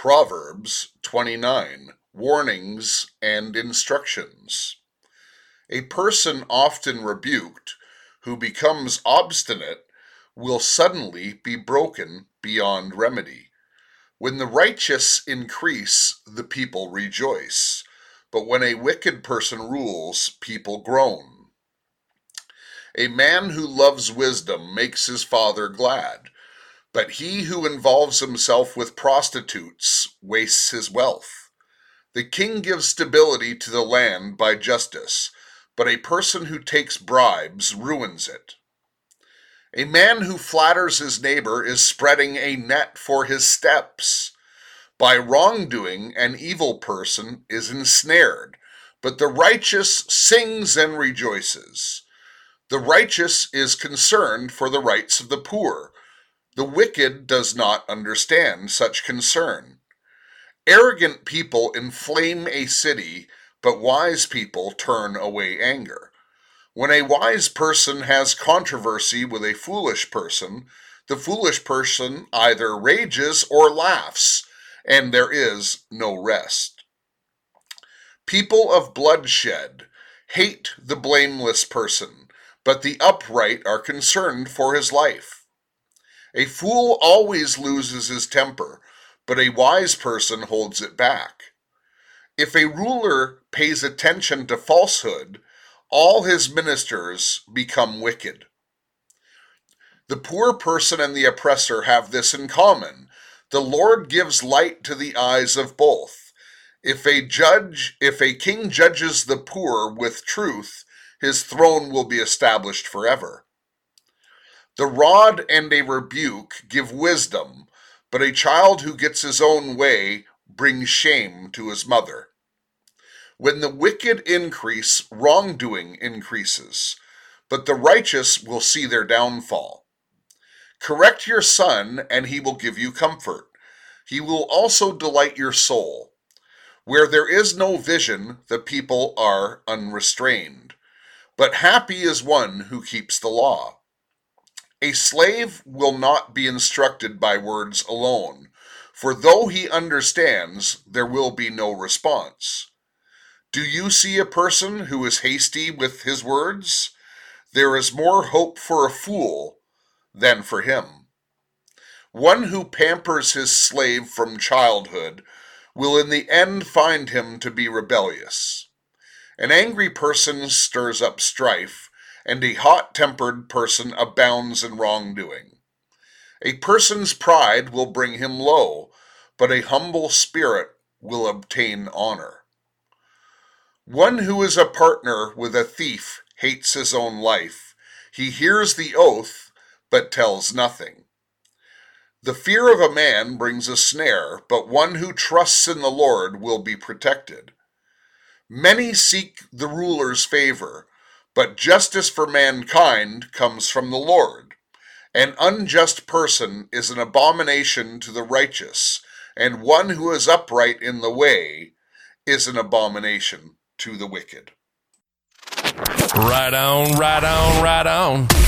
Proverbs 29 Warnings and Instructions. A person often rebuked who becomes obstinate will suddenly be broken beyond remedy. When the righteous increase, the people rejoice, but when a wicked person rules, people groan. A man who loves wisdom makes his father glad but he who involves himself with prostitutes wastes his wealth. The king gives stability to the land by justice, but a person who takes bribes ruins it. A man who flatters his neighbor is spreading a net for his steps. By wrongdoing, an evil person is ensnared, but the righteous sings and rejoices. The righteous is concerned for the rights of the poor the wicked does not understand such concern. Arrogant people inflame a city, but wise people turn away anger. When a wise person has controversy with a foolish person, the foolish person either rages or laughs, and there is no rest. People of bloodshed hate the blameless person, but the upright are concerned for his life. A fool always loses his temper, but a wise person holds it back. If a ruler pays attention to falsehood, all his ministers become wicked. The poor person and the oppressor have this in common. The Lord gives light to the eyes of both. If a judge, if a king judges the poor with truth, his throne will be established forever. The rod and a rebuke give wisdom, but a child who gets his own way brings shame to his mother. When the wicked increase, wrongdoing increases, but the righteous will see their downfall. Correct your son, and he will give you comfort. He will also delight your soul. Where there is no vision, the people are unrestrained. But happy is one who keeps the law. A slave will not be instructed by words alone, for though he understands, there will be no response. Do you see a person who is hasty with his words? There is more hope for a fool than for him. One who pampers his slave from childhood will in the end find him to be rebellious. An angry person stirs up strife and a hot tempered person abounds in wrongdoing. A person's pride will bring him low, but a humble spirit will obtain honor. One who is a partner with a thief hates his own life. He hears the oath, but tells nothing. The fear of a man brings a snare, but one who trusts in the Lord will be protected. Many seek the ruler's favor, but justice for mankind comes from the Lord. An unjust person is an abomination to the righteous, and one who is upright in the way is an abomination to the wicked. Right on, right on, right on.